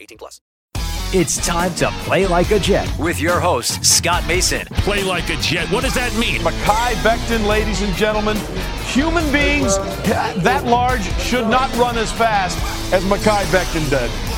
18 plus. It's time to play like a Jet with your host, Scott Mason. Play like a Jet. What does that mean? Mekhi Becton, ladies and gentlemen. Human beings that large should not run as fast as Mekhi Becton did.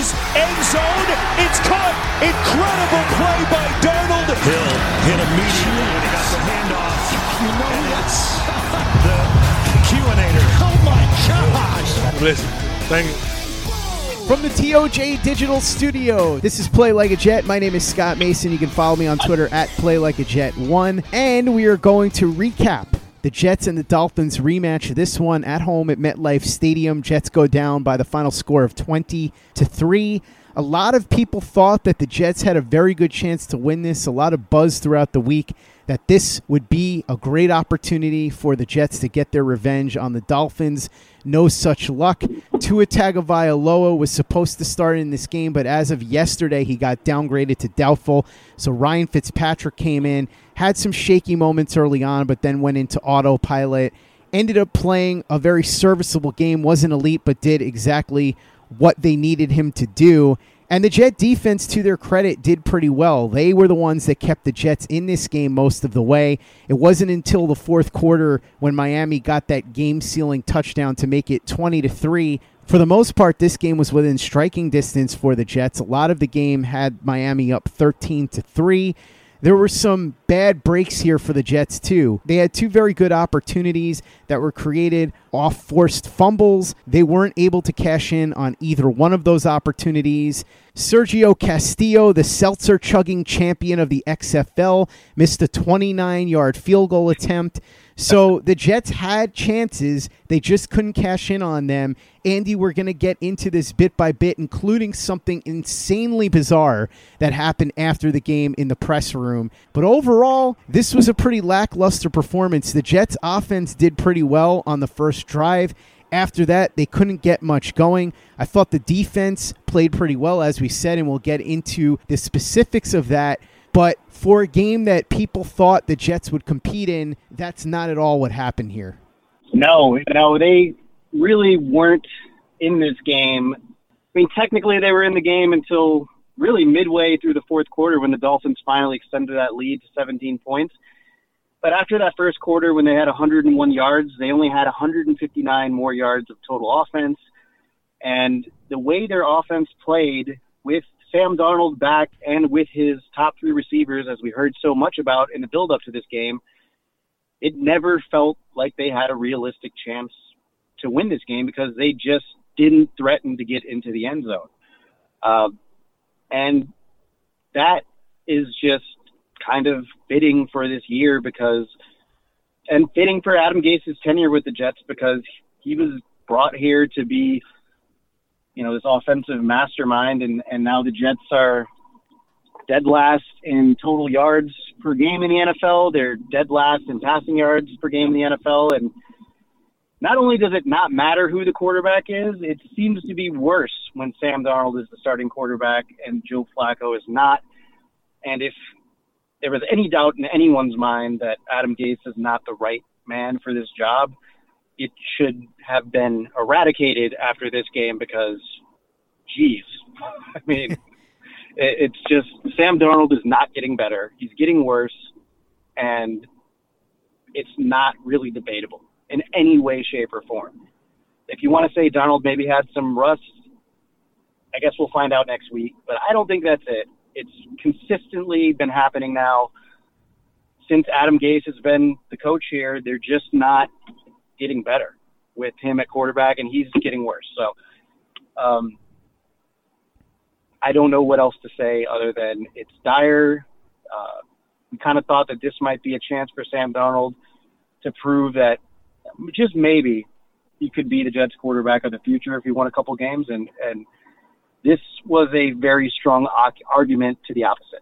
Fires end zone. It's caught. Incredible play by Darnold. Hill hit immediately when he got the handoff. You know who that's? The QAnator. Oh my gosh! Listen, thank you. From the TOJ Digital Studio, this is Play Like a Jet. My name is Scott Mason. You can follow me on Twitter at Play Like a Jet One, and we are going to recap the Jets and the Dolphins rematch. This one at home at MetLife Stadium. Jets go down by the final score of twenty to three. A lot of people thought that the Jets had a very good chance to win this. A lot of buzz throughout the week that this would be a great opportunity for the Jets to get their revenge on the Dolphins. No such luck. Tua Tagovailoa was supposed to start in this game, but as of yesterday, he got downgraded to doubtful. So Ryan Fitzpatrick came in, had some shaky moments early on, but then went into autopilot. Ended up playing a very serviceable game. wasn't elite, but did exactly what they needed him to do. And the Jet defense, to their credit, did pretty well. They were the ones that kept the Jets in this game most of the way. It wasn't until the fourth quarter when Miami got that game-sealing touchdown to make it 20 to 3. For the most part, this game was within striking distance for the Jets. A lot of the game had Miami up 13 to 3. There were some bad breaks here for the Jets, too. They had two very good opportunities that were created off forced fumbles. They weren't able to cash in on either one of those opportunities. Sergio Castillo, the seltzer chugging champion of the XFL, missed a 29 yard field goal attempt. So the Jets had chances. They just couldn't cash in on them. Andy, we're going to get into this bit by bit, including something insanely bizarre that happened after the game in the press room. But overall, this was a pretty lackluster performance. The Jets' offense did pretty well on the first drive. After that, they couldn't get much going. I thought the defense played pretty well, as we said, and we'll get into the specifics of that. But for a game that people thought the Jets would compete in, that's not at all what happened here. No, no, they really weren't in this game. I mean, technically, they were in the game until really midway through the fourth quarter when the Dolphins finally extended that lead to 17 points. But after that first quarter, when they had 101 yards, they only had 159 more yards of total offense. And the way their offense played with Sam Darnold back and with his top three receivers, as we heard so much about in the build-up to this game, it never felt like they had a realistic chance to win this game because they just didn't threaten to get into the end zone. Uh, and that is just kind of fitting for this year because, and fitting for Adam Gase's tenure with the Jets because he was brought here to be, you know, this offensive mastermind, and and now the Jets are dead last in total yards per game in the NFL. They're dead last in passing yards per game in the NFL, and not only does it not matter who the quarterback is, it seems to be worse when Sam Darnold is the starting quarterback and Joe Flacco is not. And if there was any doubt in anyone's mind that Adam Gase is not the right man for this job, it should have been eradicated after this game because, geez, I mean, it's just Sam Darnold is not getting better. He's getting worse, and it's not really debatable in any way, shape, or form. If you want to say Darnold maybe had some rust, I guess we'll find out next week. But I don't think that's it. It's consistently been happening now since Adam Gase has been the coach here. They're just not getting better with him at quarterback, and he's getting worse. So um, I don't know what else to say other than it's dire. Uh, we kind of thought that this might be a chance for Sam Darnold to prove that just maybe he could be the Jets quarterback of the future if he won a couple games. And, and this was a very strong argument to the opposite.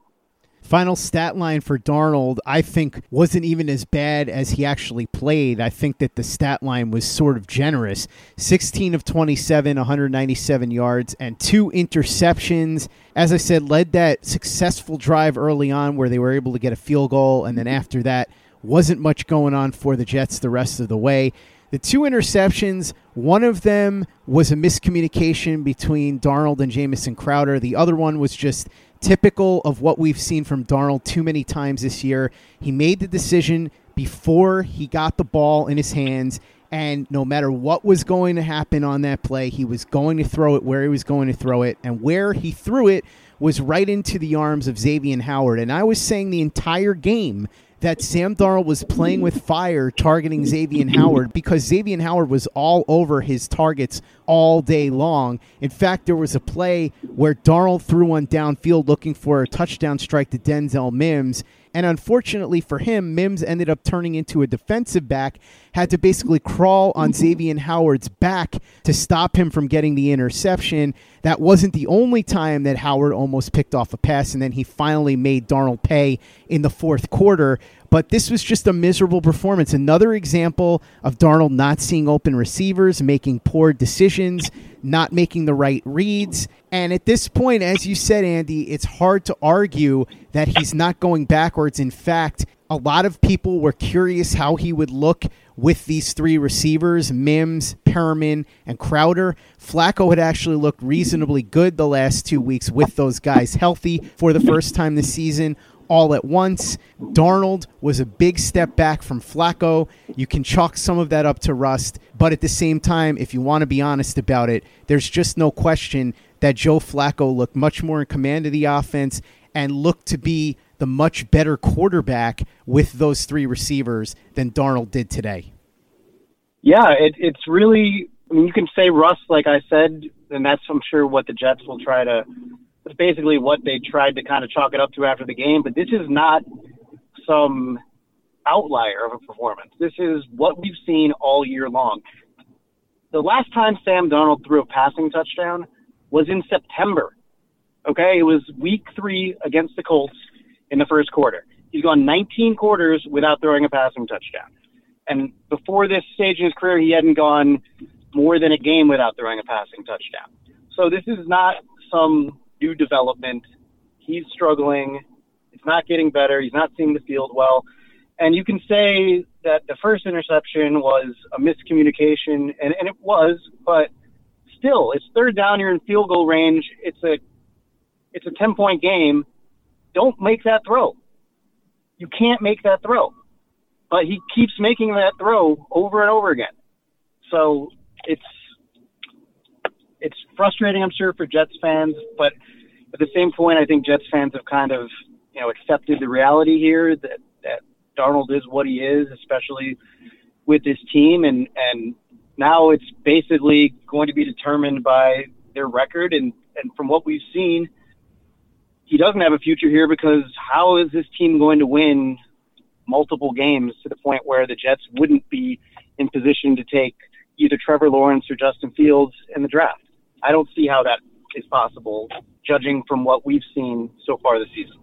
Final stat line for Darnold, I think, wasn't even as bad as he actually played. I think that the stat line was sort of generous 16 of 27, 197 yards, and two interceptions. As I said, led that successful drive early on where they were able to get a field goal, and then after that, wasn't much going on for the Jets the rest of the way. The two interceptions, one of them was a miscommunication between Darnold and Jamison Crowder. The other one was just typical of what we've seen from Darnold too many times this year. He made the decision before he got the ball in his hands, and no matter what was going to happen on that play, he was going to throw it where he was going to throw it. And where he threw it was right into the arms of Xavien Howard. And I was saying the entire game that Sam Darnold was playing with fire targeting Xavien Howard because Xavien Howard was all over his targets all day long. In fact, there was a play where Darnold threw one downfield looking for a touchdown strike to Denzel Mims. And unfortunately for him, Mims ended up turning into a defensive back, had to basically crawl on Xavien Howard's back to stop him from getting the interception. That wasn't the only time that Howard almost picked off a pass, and then he finally made Darnold pay in the fourth quarter. But this was just a miserable performance. Another example of Darnold not seeing open receivers, making poor decisions, not making the right reads. And at this point, as you said, Andy, it's hard to argue that he's not going backwards. In fact, a lot of people were curious how he would look with these three receivers Mims, Perriman, and Crowder. Flacco had actually looked reasonably good the last two weeks with those guys healthy for the first time this season. All at once. Darnold was a big step back from Flacco. You can chalk some of that up to rust, but at the same time, if you want to be honest about it, there's just no question that Joe Flacco looked much more in command of the offense and looked to be the much better quarterback with those three receivers than Darnold did today. Yeah, it, it's really. I mean, you can say Russ, like I said, and that's I'm sure what the Jets will try to. It's basically what they tried to kind of chalk it up to after the game. But this is not some outlier of a performance. This is what we've seen all year long. The last time Sam Darnold threw a passing touchdown was in September. Okay, it was week three against the Colts in the first quarter. He's gone 19 quarters without throwing a passing touchdown. And before this stage in his career, he hadn't gone more than a game without throwing a passing touchdown. So this is not some new development. He's struggling. It's not getting better. He's not seeing the field well. And you can say that the first interception was a miscommunication, and, and it was, but still, it's third down. You're in field goal range. It's a it's a 10 point game don't make that throw. You can't make that throw. But he keeps making that throw over and over again. So it's it's frustrating, I'm sure, for Jets fans. But at the same point, I think Jets fans have kind of you know accepted the reality here that that Darnold is what he is, especially with this team, and and now it's basically going to be determined by their record and and from what we've seen he doesn't have a future here because how is this team going to win multiple games to the point where the Jets wouldn't be in position to take either Trevor Lawrence or Justin Fields in the draft? I don't see how that is possible, judging from what we've seen so far this season.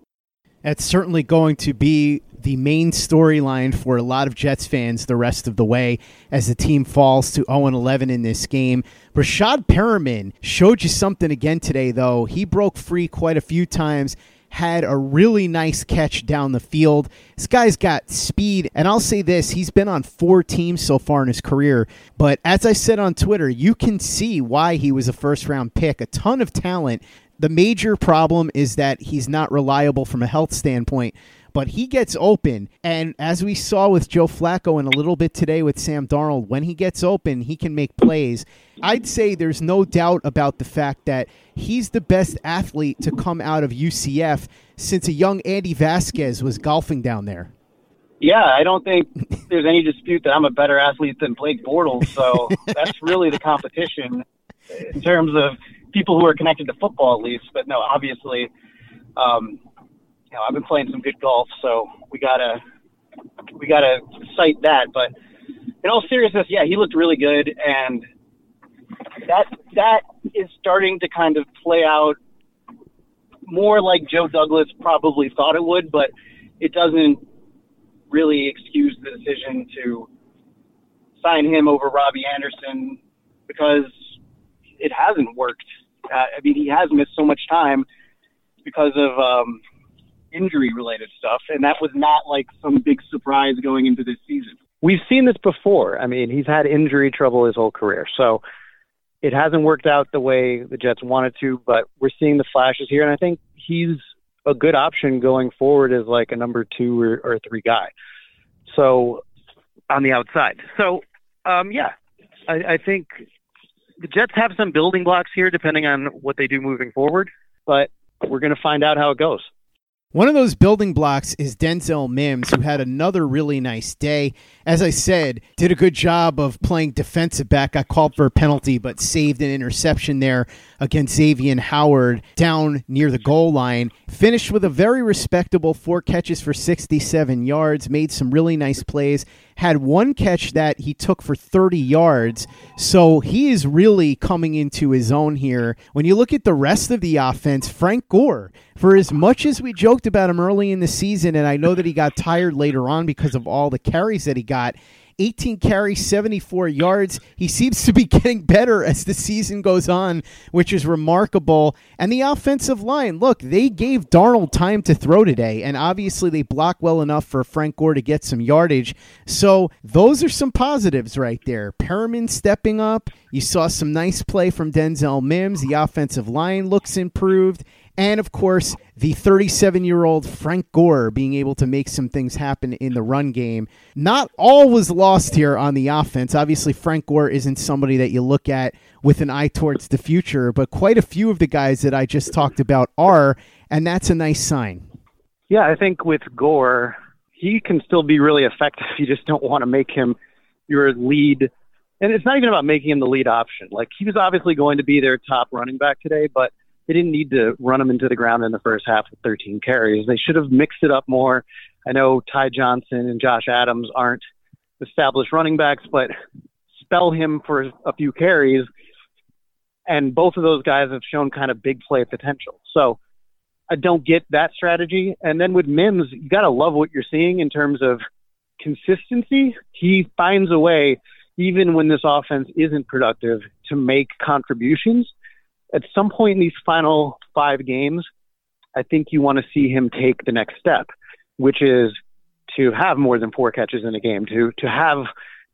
That's certainly going to be the main storyline for a lot of Jets fans the rest of the way as the team falls to 0 11 in this game. Breshad Perriman showed you something again today, though. He broke free quite a few times had a really nice catch down the field. This guy's got speed, and I'll say this he's been on four teams so far in his career. But as I said on Twitter, you can see why he was a first round pick. A ton of talent. The major problem is that he's not reliable from a health standpoint but he gets open. And as we saw with Joe Flacco and a little bit today with Sam Darnold, when he gets open, he can make plays. I'd say there's no doubt about the fact that he's the best athlete to come out of UCF since a young Andy Vasquez was golfing down there. Yeah, I don't think there's any dispute that I'm a better athlete than Blake Bortles. So that's really the competition in terms of people who are connected to football, at least. But no, obviously, um, know, I've been playing some good golf, so we gotta we gotta cite that. But in all seriousness, yeah, he looked really good, and that that is starting to kind of play out more like Joe Douglas probably thought it would, but it doesn't really excuse the decision to sign him over Robbie Anderson because it hasn't worked. Uh, I mean, he has missed so much time because of um, injury related stuff, and that was not like some big surprise going into this season. We've seen this before. I mean, he's had injury trouble his whole career, so it hasn't worked out the way the Jets wanted to. But we're seeing the flashes here, and I think he's a good option going forward as like a number two or, or three guy. So on the outside. So um, yeah, I, I think the Jets have some building blocks here, depending on what they do moving forward. But we're going to find out how it goes. One of those building blocks is Denzel Mims, who had another really nice day. As I said, did a good job of playing defensive back. Got called for a penalty, but saved an interception there against Xavien Howard down near the goal line. Finished with a very respectable four catches for 67 yards, made some really nice plays. Had one catch that he took for 30 yards. So he is really coming into his own here. When you look at the rest of the offense, Frank Gore, for as much as we joked about him early in the season, and I know that he got tired later on because of all the carries that he got, 18 carries, 74 yards. He seems to be getting better as the season goes on, which is remarkable. And the offensive line, look, they gave Darnold time to throw today, and obviously they block well enough for Frank Gore to get some yardage. So those are some positives right there. Perriman stepping up. You saw some nice play from Denzel Mims. The offensive line looks improved. And of course, the 37 year old Frank Gore being able to make some things happen in the run game. Not all was lost here on the offense. Obviously, Frank Gore isn't somebody that you look at with an eye towards the future, but quite a few of the guys that I just talked about are, and that's a nice sign. Yeah, I think with Gore, he can still be really effective. You just don't want to make him your lead. And it's not even about making him the lead option. Like, he was obviously going to be their top running back today, but they didn't need to run him into the ground in the first half with 13 carries. They should have mixed it up more. I know Ty Johnson and Josh Adams aren't established running backs, but spell him for a few carries. And both of those guys have shown kind of big play potential. So I don't get that strategy. And then with Mims, you got to love what you're seeing in terms of consistency. He finds a way, even when this offense isn't productive, to make contributions at some point in these final five games, I think you want to see him take the next step, which is to have more than four catches in a game, to to have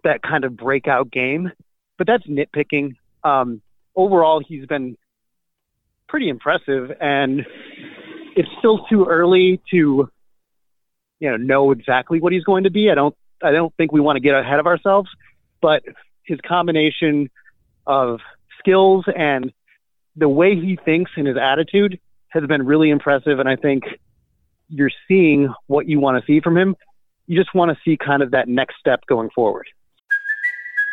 that kind of breakout game. But that's nitpicking. Um, overall, he's been pretty impressive, and it's still too early to you know know exactly what he's going to be. I don't I don't think we want to get ahead of ourselves, but his combination of skills and the way he thinks and his attitude has been really impressive. And I think you're seeing what you want to see from him. You just want to see kind of that next step going forward.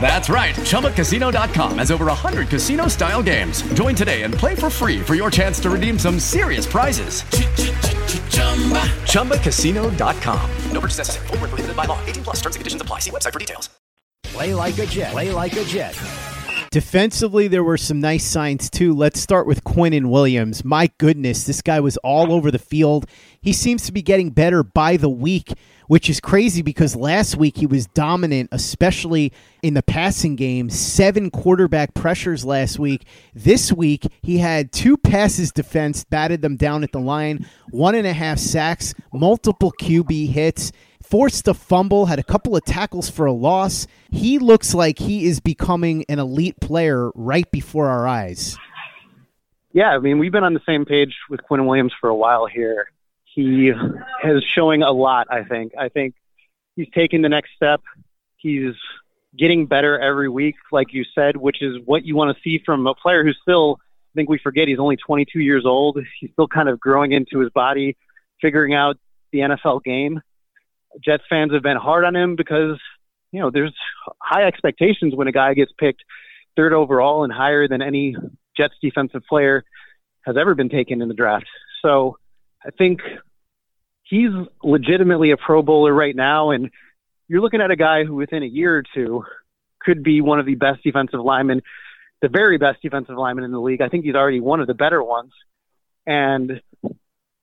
That's right. ChumbaCasino.com has over 100 casino style games. Join today and play for free for your chance to redeem some serious prizes. ChumbaCasino.com. No purchase necessary. Void where prohibited by law. 18 plus terms and conditions apply. See website for details. Play like a Jet. Play like a Jet. Defensively, there were some nice signs too. Let's start with Quinnen Williams. My goodness, this guy was all over the field. He seems to be getting better by the week, which is crazy because last week he was dominant, especially in the passing game. Seven quarterback pressures last week. This week, he had two passes defense, batted them down at the line, one and a half sacks, multiple QB hits forced a fumble, had a couple of tackles for a loss. He looks like he is becoming an elite player right before our eyes. Yeah, I mean, we've been on the same page with Quinn Williams for a while here. He is showing a lot, I think. I think he's taking the next step. He's getting better every week, like you said, which is what you want to see from a player who's still, I think we forget, he's only 22 years old. He's still kind of growing into his body, figuring out the NFL game. Jets fans have been hard on him because, you know, there's high expectations when a guy gets picked third overall and higher than any Jets defensive player has ever been taken in the draft. So I think he's legitimately a Pro Bowler right now. And you're looking at a guy who within a year or two could be one of the best defensive linemen, the very best defensive lineman in the league. I think he's already one of the better ones. And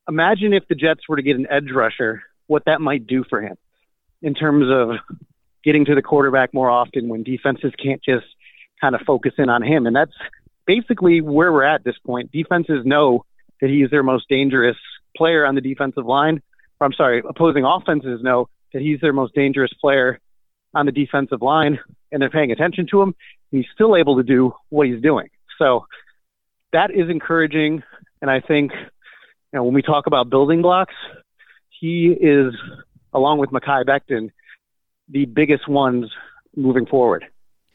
imagine if the Jets were to get an edge rusher what that might do for him in terms of getting to the quarterback more often when defenses can't just kind of focus in on him. And that's basically where we're at this point. Defenses know that he is their most dangerous player on the defensive line. I'm sorry, opposing offenses know that he's their most dangerous player on the defensive line, and they're paying attention to him. He's still able to do what he's doing. So that is encouraging. And I think you know, when we talk about building blocks, he is, along with Mekhi Becton, the biggest ones moving forward.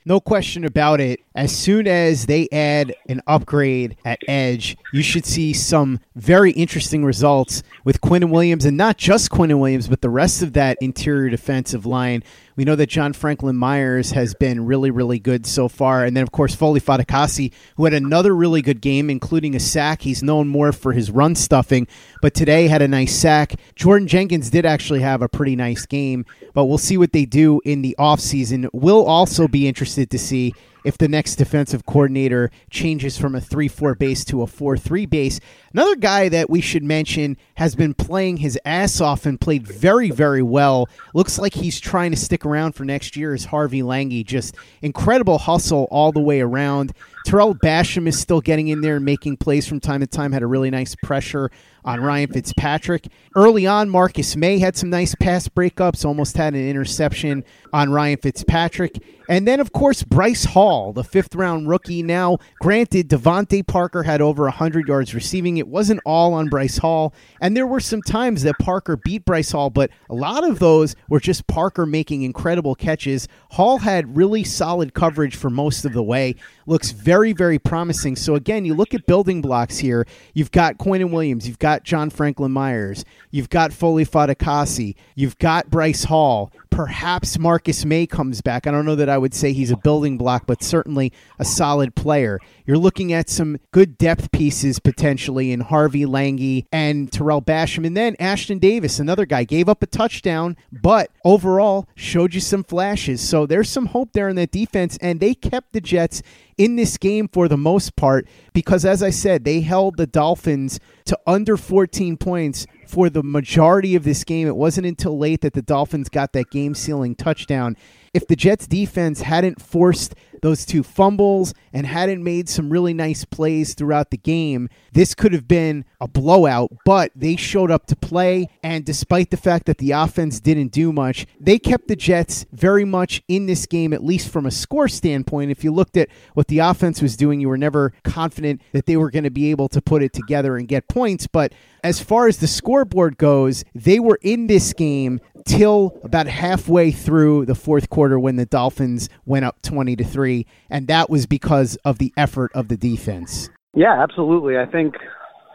No question about it. As soon as they add an upgrade at edge, you should see some very interesting results with Quinnen Williams, and not just Quinnen Williams, but the rest of that interior defensive line. We know that John Franklin Myers has been really, really good so far. And then, of course, Foley Fatukasi, who had another really good game, including a sack. He's known more for his run stuffing, but today had a nice sack. Jordan Jenkins did actually have a pretty nice game, but we'll see what they do in the offseason. We'll also be interested to see if the next defensive coordinator changes from a 3 4 base to a 4 3 base. Another guy that we should mention has been playing his ass off and played very, very well. Looks like he's trying to stick around for next year is Harvey Langi. Just incredible hustle all the way around. Tarell Basham is still getting in there and making plays from time to time, had a really nice pressure on Ryan Fitzpatrick. Early on, Marcus Maye had some nice pass breakups, almost had an interception on Ryan Fitzpatrick. And then, of course, Bryce Hall, the fifth round rookie. Now, granted, DeVante Parker had over 100 yards receiving. It wasn't all on Bryce Hall. And there were some times that Parker beat Bryce Hall, but a lot of those were just Parker making incredible catches. Hall had really solid coverage for most of the way. Looks very, very promising. So, again, you look at building blocks here. You've got Quinnen Williams, you've got John Franklin Myers, you've got Foley Fatukasi, you've got Bryce Hall. Perhaps Marcus Maye comes back. I don't know that I would say he's a building block, but certainly a solid player. You're looking at some good depth pieces potentially in Harvey Langi and Tarell Basham. And then Ashtyn Davis, another guy, gave up a touchdown, but overall showed you some flashes. So there's some hope there in that defense. And they kept the Jets in this game for the most part because, as I said, they held the Dolphins to under 14 points for the majority of this game. It wasn't until late that the Dolphins got that game sealing touchdown. If the Jets defense hadn't forced those two fumbles and hadn't made some really nice plays throughout the game, this could have been a blowout, but they showed up to play. And despite the fact that the offense didn't do much, they kept the Jets very much in this game, at least from a score standpoint. If you looked at what the offense was doing, you were never confident that they were going to be able to put it together and get points. But as far as the scoreboard goes, they were in this game till about halfway through the fourth quarter when the Dolphins went up 20 to 3 and that was because of the effort of the defense. Yeah, absolutely. I think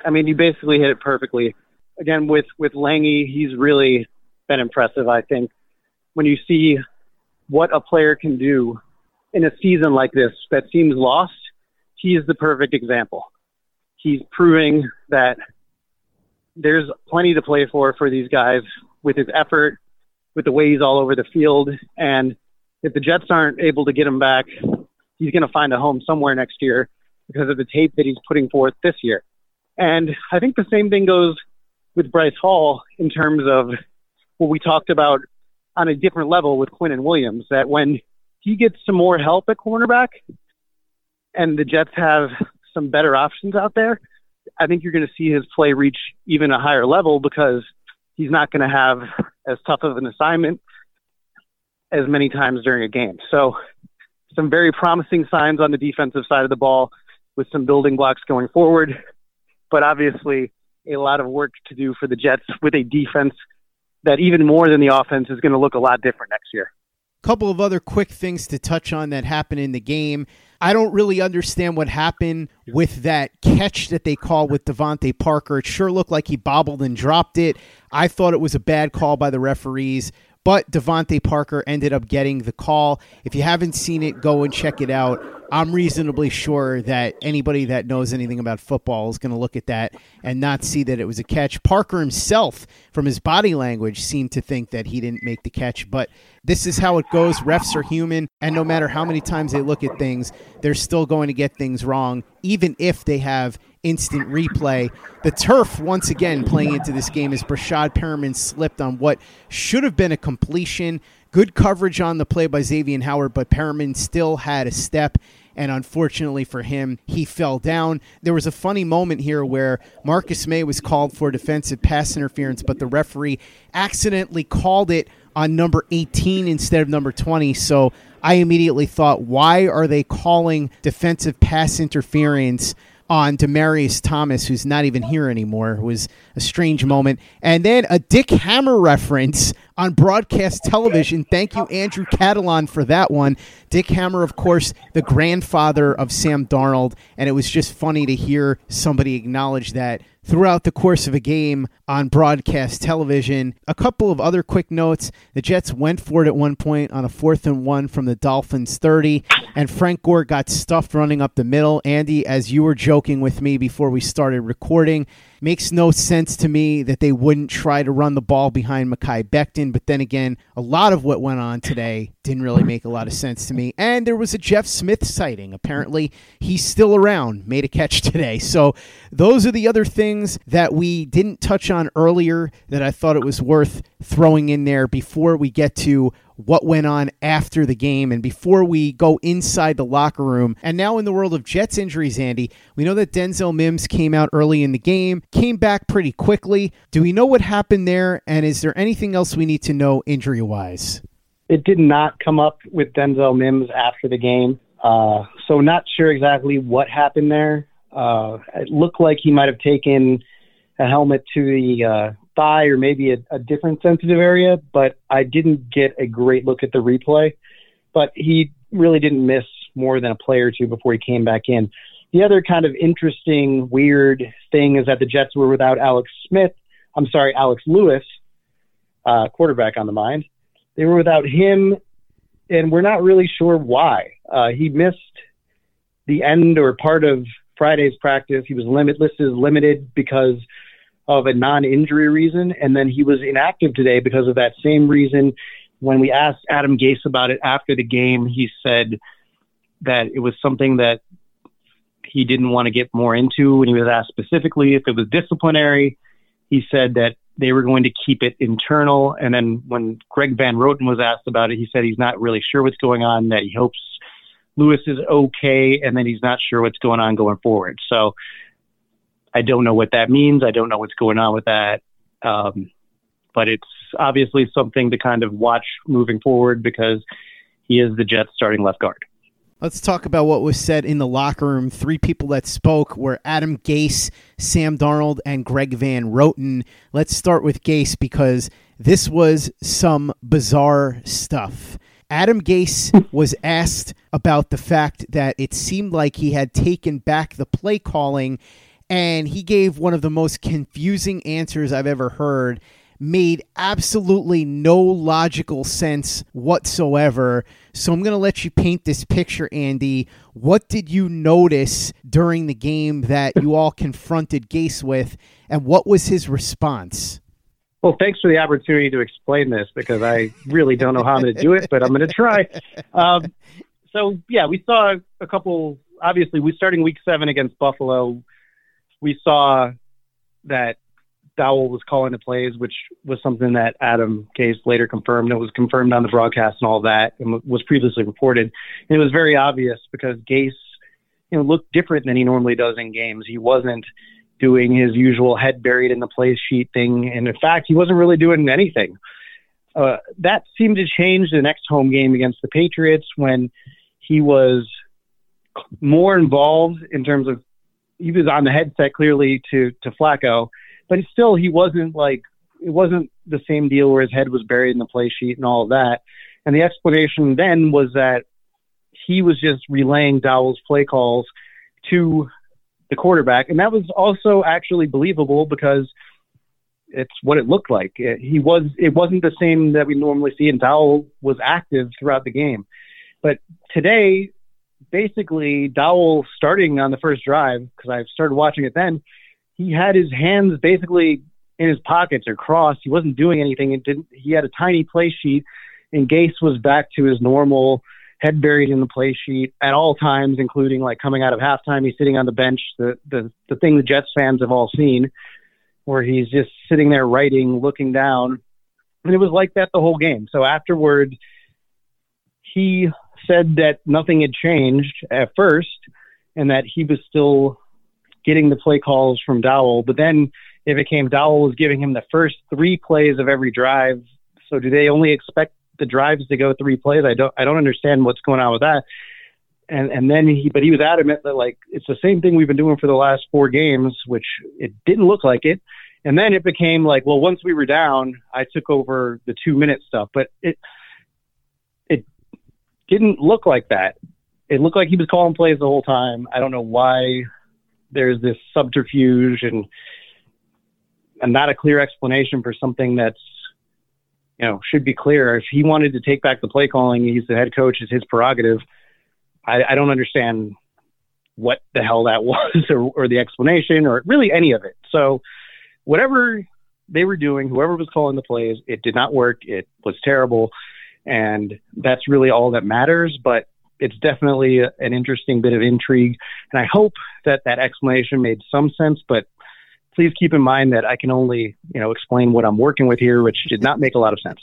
I mean you basically hit it perfectly. Again with with Langi, he's really been impressive, I think. When you see what a player can do in a season like this that seems lost, he is the perfect example. He's proving that there's plenty to play for for these guys with his effort, with the way he's all over the field. And if the Jets aren't able to get him back, he's going to find a home somewhere next year because of the tape that he's putting forth this year. And I think the same thing goes with Bryce Hall in terms of what we talked about on a different level with Quinnen Williams, that when he gets some more help at cornerback and the Jets have some better options out there, I think you're going to see his play reach even a higher level because he's not going to have as tough of an assignment as many times during a game. So, some very promising signs on the defensive side of the ball with some building blocks going forward, but obviously a lot of work to do for the Jets with a defense that even more than the offense is going to look a lot different next year. Couple of other quick things to touch on that happened in the game. I don't really understand what happened with that catch that they call with DeVante Parker. It sure looked like he bobbled and dropped it. I thought it was a bad call by the referees, but DeVante Parker ended up getting the call. If you haven't seen it, go and check it out. I'm reasonably sure that anybody that knows anything about football is going to look at that and not see that it was a catch. Parker himself, from his body language, seemed to think that he didn't make the catch, but this is how it goes. Refs are human, and no matter how many times they look at things, they're still going to get things wrong, even if they have instant replay. The turf, once again, playing into this game is Breshad Perriman slipped on what should have been a completion. Good coverage on the play by Xavien Howard, but Perriman still had a step. And unfortunately for him, he fell down. There was a funny moment here where Marcus Maye was called for defensive pass interference, but the referee accidentally called it on number 18 instead of number 20. So I immediately thought, why are they calling defensive pass interference on Demaryius Thomas, who's not even here anymore? It was a strange moment. And then a Dick Hammer reference on broadcast television. Thank you, Andrew Catalon, for that one. Dick Hammer, of course, the grandfather of Sam Darnold, and it was just funny to hear somebody acknowledge that throughout the course of a game on broadcast television. A couple of other quick notes. The Jets went for it at one point on a fourth and one from the Dolphins 30, and Frank Gore got stuffed running up the middle. Andy, as you were joking with me before we started recording, makes no sense to me that they wouldn't try to run the ball behind Mekhi Becton. But then again, a lot of what went on today didn't really make a lot of sense to me. And there was a Jeff Smith sighting. Apparently, he's still around, made a catch today. So those are the other things that we didn't touch on earlier that I thought it was worth throwing in there before we get to what went on after the game and before we go inside the locker room. And now in the world of Jets injuries, Andy, we know that Denzel Mims came out early in the game, came back pretty quickly. Do we know what happened there? And is there anything else we need to know injury wise? It did not come up with Denzel Mims after the game. Uh, so not sure exactly what happened there. Uh, it looked like he might have taken a helmet to the uh, thigh or maybe a, a different sensitive area, but I didn't get a great look at the replay. But he really didn't miss more than a play or two before he came back in. The other kind of interesting, weird thing is that the Jets were without Alex Smith. I'm sorry, Alex Lewis, uh, quarterback on the mind. They were without him, and we're not really sure why. Uh, he missed the end or part of Friday's practice. He was limit listed as limited because of a non-injury reason, and then he was inactive today because of that same reason. When we asked Adam Gase about it after the game, he said that it was something that he didn't want to get more into. When he was asked specifically if it was disciplinary, he said that they were going to keep it internal. And then when Greg Van Roten was asked about it, he said he's not really sure what's going on, that he hopes Lewis is okay, and then he's not sure what's going on going forward. So I don't know what that means. I don't know what's going on with that. Um, but it's obviously something to kind of watch moving forward because he is the Jets starting left guard. Let's talk about what was said in the locker room. Three people that spoke were Adam Gase, Sam Darnold, and Greg Van Roten. Let's start with Gase because this was some bizarre stuff. Adam Gase was asked about the fact that it seemed like he had taken back the play calling and he gave one of the most confusing answers I've ever heard. Made absolutely no logical sense whatsoever. So I'm going to let you paint this picture, Andy. What did you notice during the game that you all confronted Gase with, and what was his response? Well, thanks for the opportunity to explain this because I really don't know how I'm going to do it, but I'm going to try. Um, so, yeah, we saw a couple. Obviously, we starting week seven against Buffalo we saw that Dowell was calling the plays, which was something that Adam Gase later confirmed. It was confirmed on the broadcast and all that, and was previously reported. And it was very obvious because Gase, you know, looked different than he normally does in games. He wasn't doing his usual head buried in the play sheet thing, and in fact, he wasn't really doing anything. Uh, that seemed to change the next home game against the Patriots when he was more involved in terms of he was on the headset clearly to to Flacco, but still he wasn't like it wasn't the same deal where his head was buried in the play sheet and all of that. And the explanation then was that he was just relaying Dowell's play calls to the quarterback, and that was also actually believable because it's what it looked like. It, he was it wasn't the same that we normally see, and Dowell was active throughout the game. But today, basically Dowell starting on the first drive because I started watching it then. He had his hands basically in his pockets or crossed. He wasn't doing anything. It didn't. He had a tiny play sheet, and Gase was back to his normal head buried in the play sheet at all times, including like coming out of halftime. He's sitting on the bench, the the the thing the Jets fans have all seen, where he's just sitting there writing, looking down, and it was like that the whole game. So afterward, he said that nothing had changed at first and that he was still getting the play calls from Dowell. But then it became Dowell was giving him the first three plays of every drive. So do they only expect the drives to go three plays? I don't I don't understand what's going on with that. And and then he but he was adamant that like it's the same thing we've been doing for the last four games, which it didn't look like it. And then it became like, well, once we were down, I took over the two minute stuff. But it didn't look like that. It looked like he was calling plays the whole time. I don't know why there's this subterfuge and and not a clear explanation for something that's you know should be clear. If he wanted to take back the play calling, he's the head coach. It's his prerogative. I, I don't understand what the hell that was or, or the explanation or really any of it. So whatever they were doing, whoever was calling the plays, it did not work. It was terrible. And that's really all that matters. But it's definitely a, an interesting bit of intrigue. And I hope that that explanation made some sense. But please keep in mind that I can only, you know, explain what I'm working with here, which did not make a lot of sense.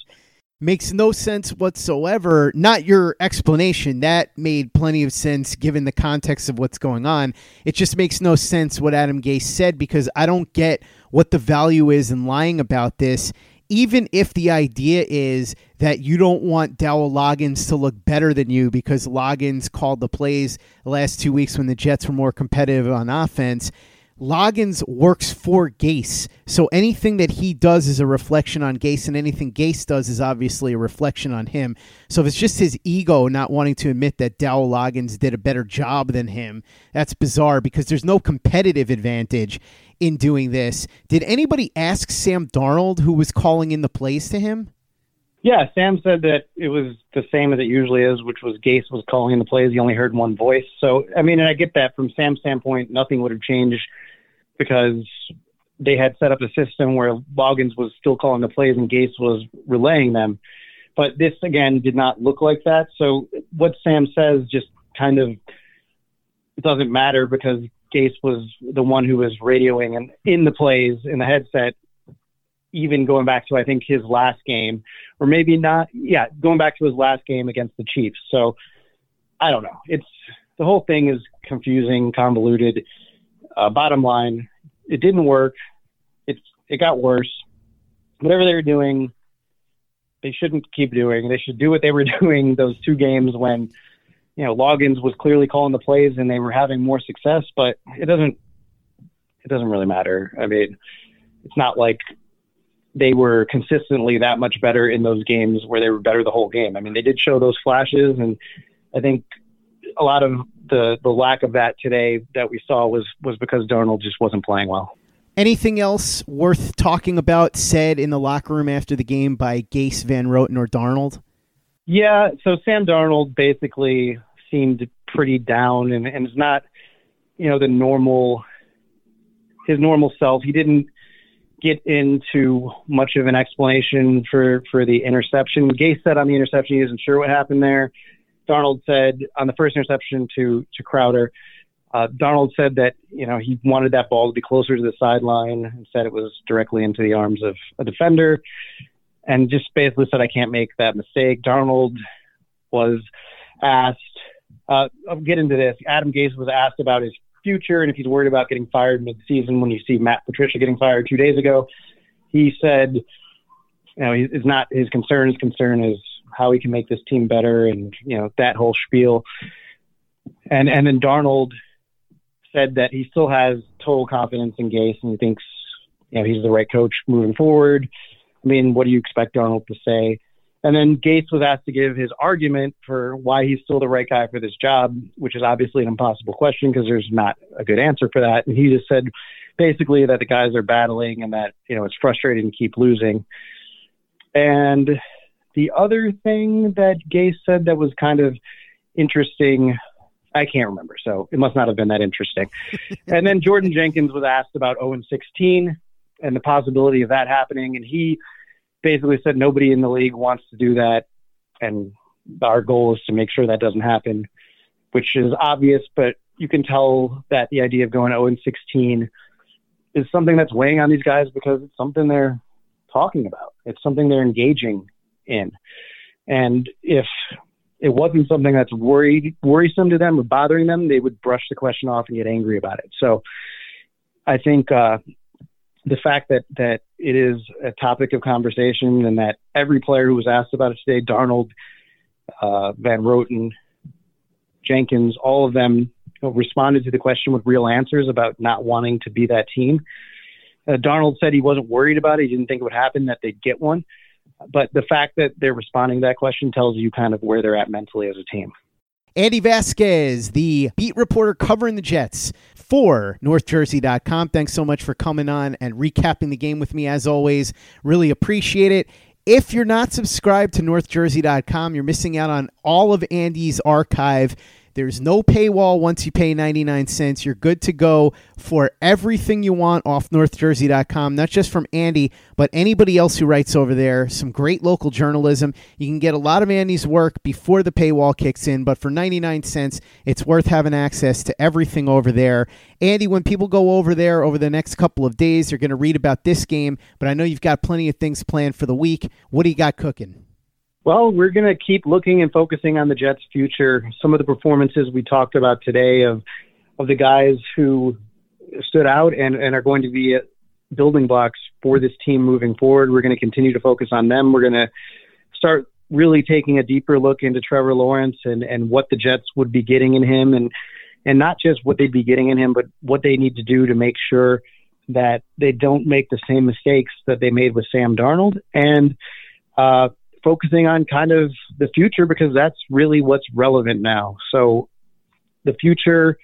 makes no sense whatsoever. Not your explanation. That made plenty of sense given the context of what's going on. It just makes no sense what Adam Gase said because I don't get what the value is in lying about this. Even if the idea is that you don't want Dowell Loggins to look better than you because Loggins called the plays the last two weeks when the Jets were more competitive on offense, Loggins works for Gase. So anything that he does is a reflection on Gase, and anything Gase does is obviously a reflection on him. So if it's just his ego not wanting to admit that Dowell Loggins did a better job than him, that's bizarre because there's no competitive advantage in doing this. Did anybody ask Sam Darnold, who was calling in the plays to him? Yeah, Sam said that it was the same as it usually is, which was Gase was calling in the plays. He only heard one voice. So, I mean, and I get that from Sam's standpoint, nothing would have changed because they had set up a system where Loggains was still calling the plays and Gase was relaying them. But this, again, did not look like that. So, what Sam says just kind of doesn't matter because Gase was the one who was radioing and in the plays in the headset even going back to I think his last game, or maybe not. Yeah, going back to his last game against the Chiefs. So I don't know. It's the whole thing is confusing, convoluted. Uh, bottom line, it didn't work. It's it got worse. Whatever they were doing, they shouldn't keep doing. They should do what they were doing those two games when you know Loggains was clearly calling the plays and they were having more success. But it doesn't it doesn't really matter. I mean, it's not like they were consistently that much better in those games where they were better the whole game. I mean, they did show those flashes, and I think a lot of the the lack of that today that we saw was was because Darnold just wasn't playing well. Anything else worth talking about said in the locker room after the game by Gase, Van Roten, or Darnold? Yeah, so Sam Darnold basically seemed pretty down and, and is not, you know, the normal his normal self. He didn't get into much of an explanation for for the interception. Gase said on the interception he isn't sure what happened there. Darnold said on the first interception to to Crowder, uh, Darnold said that you know he wanted that ball to be closer to the sideline and said it was directly into the arms of a defender, and just basically said I can't make that mistake. Darnold was asked. Uh, I'll get into this. Adam Gase was asked about his future and if he's worried about getting fired mid-season when you see Matt Patricia getting fired two days ago. He said, you know, he's not his concern. His concern is how he can make this team better and, you know, that whole spiel. And, and then Darnold said that he still has total confidence in Gase and he thinks, you know, he's the right coach moving forward. I mean, what do you expect Darnold to say? And then Gase was asked to give his argument for why he's still the right guy for this job, which is obviously an impossible question because there's not a good answer for that. And he just said basically that the guys are battling and that, you know, it's frustrating to keep losing. And the other thing that Gase said that was kind of interesting, I can't remember, so it must not have been that interesting. and then Jordan Jenkins was asked about 0 16 and the possibility of that happening. And he, basically said nobody in the league wants to do that, and our goal is to make sure that doesn't happen, which is obvious, but you can tell that the idea of going 0 and 16 is something that's weighing on these guys because it's something they're talking about. It's something they're engaging in. And if it wasn't something that's worried worrisome to them or bothering them, they would brush the question off and get angry about it. So I think uh, the fact that that it is a topic of conversation and that every player who was asked about it today, Darnold, uh, Van Roten, Jenkins, all of them you know, responded to the question with real answers about not wanting to be that team. Uh, Darnold said he wasn't worried about it. He didn't think it would happen, that they'd get one. But the fact that they're responding to that question tells you kind of where they're at mentally as a team. Andy Vasquez, the beat reporter covering the Jets for NorthJersey.com. Thanks so much for coming on and recapping the game with me as always. Really appreciate it. If you're not subscribed to NorthJersey.com, you're missing out on all of Andy's archive there's no paywall once you pay 99 cents. You're good to go for everything you want off northjersey.com, not just from Andy, but anybody else who writes over there. Some great local journalism. You can get a lot of Andy's work before the paywall kicks in, but for 99 cents, it's worth having access to everything over there. Andy, when people go over there over the next couple of days, they're going to read about this game, but I know you've got plenty of things planned for the week. What do you got cooking? Well, we're going to keep looking and focusing on the Jets' future. Some of the performances we talked about today of of the guys who stood out and, and are going to be building blocks for this team moving forward. We're going to continue to focus on them. We're going to start really taking a deeper look into Trevor Lawrence and, and what the Jets would be getting in him and and not just what they'd be getting in him, but what they need to do to make sure that they don't make the same mistakes that they made with Sam Darnold and uh, focusing on kind of the future because that's really what's relevant now. So the future,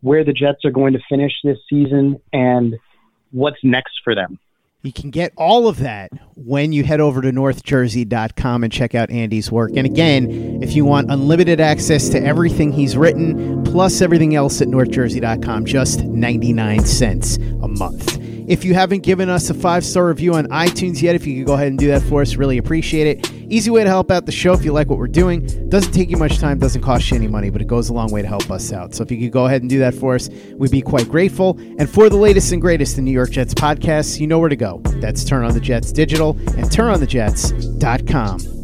where the Jets are going to finish this season, and what's next for them. You can get all of that when you head over to northjersey.com and check out Andy's work. And again, if you want unlimited access to everything he's written, plus everything else at northjersey.com, just 99 cents a month. If you haven't given us a five star review on iTunes yet, if you could go ahead and do that for us, really appreciate it. Easy way to help out the show if you like what we're doing. Doesn't take you much time, doesn't cost you any money, but it goes a long way to help us out. So if you could go ahead and do that for us, we'd be quite grateful. And for the latest and greatest in New York Jets podcasts, you know where to go. That's Turn On the Jets Digital and TurnOnTheJets.com.